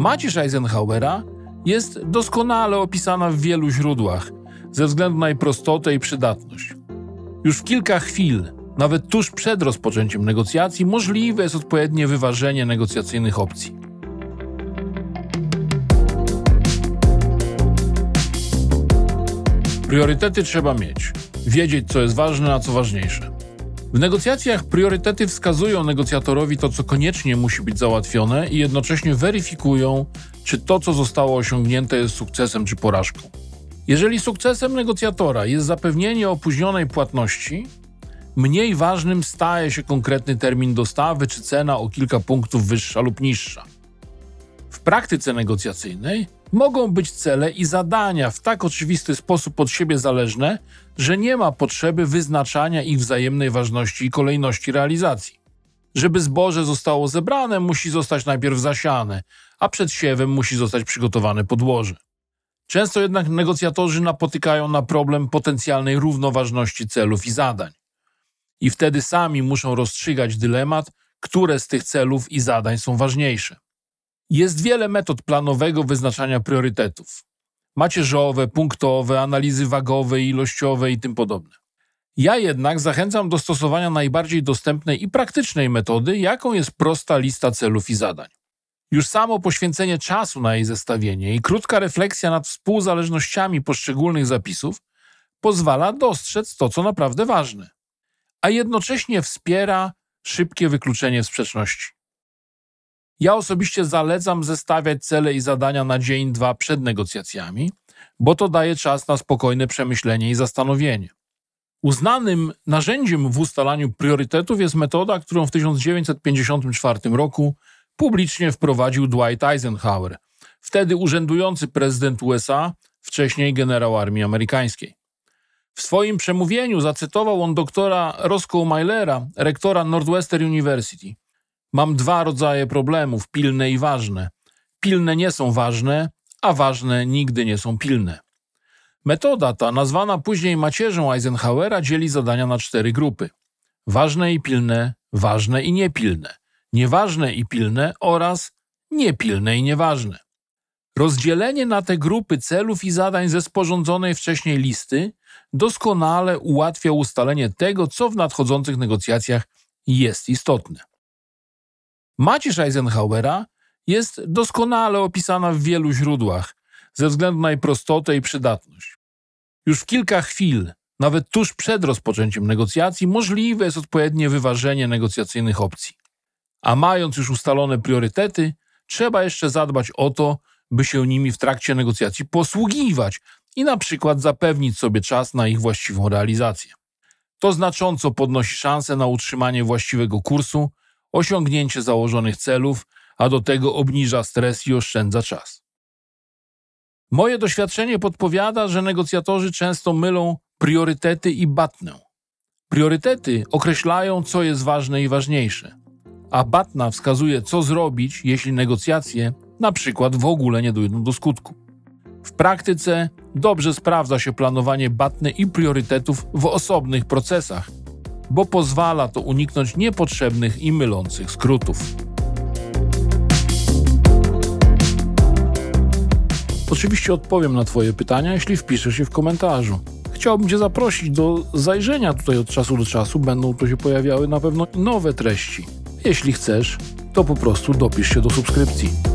Macierz Eisenhowera jest doskonale opisana w wielu źródłach ze względu na jej prostotę i przydatność. Już w kilka chwil, nawet tuż przed rozpoczęciem negocjacji, możliwe jest odpowiednie wyważenie negocjacyjnych opcji. Priorytety trzeba mieć, wiedzieć co jest ważne, a co ważniejsze. W negocjacjach priorytety wskazują negocjatorowi to, co koniecznie musi być załatwione i jednocześnie weryfikują, czy to, co zostało osiągnięte, jest sukcesem czy porażką. Jeżeli sukcesem negocjatora jest zapewnienie opóźnionej płatności, mniej ważnym staje się konkretny termin dostawy czy cena o kilka punktów wyższa lub niższa. W praktyce negocjacyjnej mogą być cele i zadania w tak oczywisty sposób od siebie zależne, że nie ma potrzeby wyznaczania ich wzajemnej ważności i kolejności realizacji. Żeby zboże zostało zebrane, musi zostać najpierw zasiane, a przed siewem musi zostać przygotowane podłoże. Często jednak negocjatorzy napotykają na problem potencjalnej równoważności celów i zadań. I wtedy sami muszą rozstrzygać dylemat, które z tych celów i zadań są ważniejsze. Jest wiele metod planowego wyznaczania priorytetów. Macierzowe, punktowe, analizy wagowe, ilościowe i tym podobne. Ja jednak zachęcam do stosowania najbardziej dostępnej i praktycznej metody, jaką jest prosta lista celów i zadań. Już samo poświęcenie czasu na jej zestawienie i krótka refleksja nad współzależnościami poszczególnych zapisów pozwala dostrzec to, co naprawdę ważne, a jednocześnie wspiera szybkie wykluczenie sprzeczności. Ja osobiście zalecam zestawiać cele i zadania na dzień, dwa przed negocjacjami, bo to daje czas na spokojne przemyślenie i zastanowienie. Uznanym narzędziem w ustalaniu priorytetów jest metoda, którą w 1954 roku publicznie wprowadził Dwight Eisenhower, wtedy urzędujący prezydent USA, wcześniej generał armii amerykańskiej. W swoim przemówieniu zacytował on doktora Roscoe Mylera, rektora Northwestern University. Mam dwa rodzaje problemów, pilne i ważne. Pilne nie są ważne, a ważne nigdy nie są pilne. Metoda ta, nazwana później macierzą Eisenhowera, dzieli zadania na cztery grupy: ważne i pilne, ważne i niepilne, nieważne i pilne oraz niepilne i nieważne. Rozdzielenie na te grupy celów i zadań ze sporządzonej wcześniej listy doskonale ułatwia ustalenie tego, co w nadchodzących negocjacjach jest istotne. Macierz Eisenhowera jest doskonale opisana w wielu źródłach ze względu na jej prostotę i przydatność. Już w kilka chwil, nawet tuż przed rozpoczęciem negocjacji, możliwe jest odpowiednie wyważenie negocjacyjnych opcji. A mając już ustalone priorytety, trzeba jeszcze zadbać o to, by się nimi w trakcie negocjacji posługiwać i na przykład zapewnić sobie czas na ich właściwą realizację. To znacząco podnosi szanse na utrzymanie właściwego kursu, osiągnięcie założonych celów, a do tego obniża stres i oszczędza czas. Moje doświadczenie podpowiada, że negocjatorzy często mylą priorytety i batnę. Priorytety określają, co jest ważne i ważniejsze, a batna wskazuje, co zrobić, jeśli negocjacje na przykład w ogóle nie dojdą do skutku. W praktyce dobrze sprawdza się planowanie batny i priorytetów w osobnych procesach, bo pozwala to uniknąć niepotrzebnych i mylących skrótów. Oczywiście odpowiem na Twoje pytania, jeśli wpiszesz je w komentarzu. Chciałbym Cię zaprosić do zajrzenia tutaj od czasu do czasu, będą tu się pojawiały na pewno nowe treści. Jeśli chcesz, to po prostu dopisz się do subskrypcji.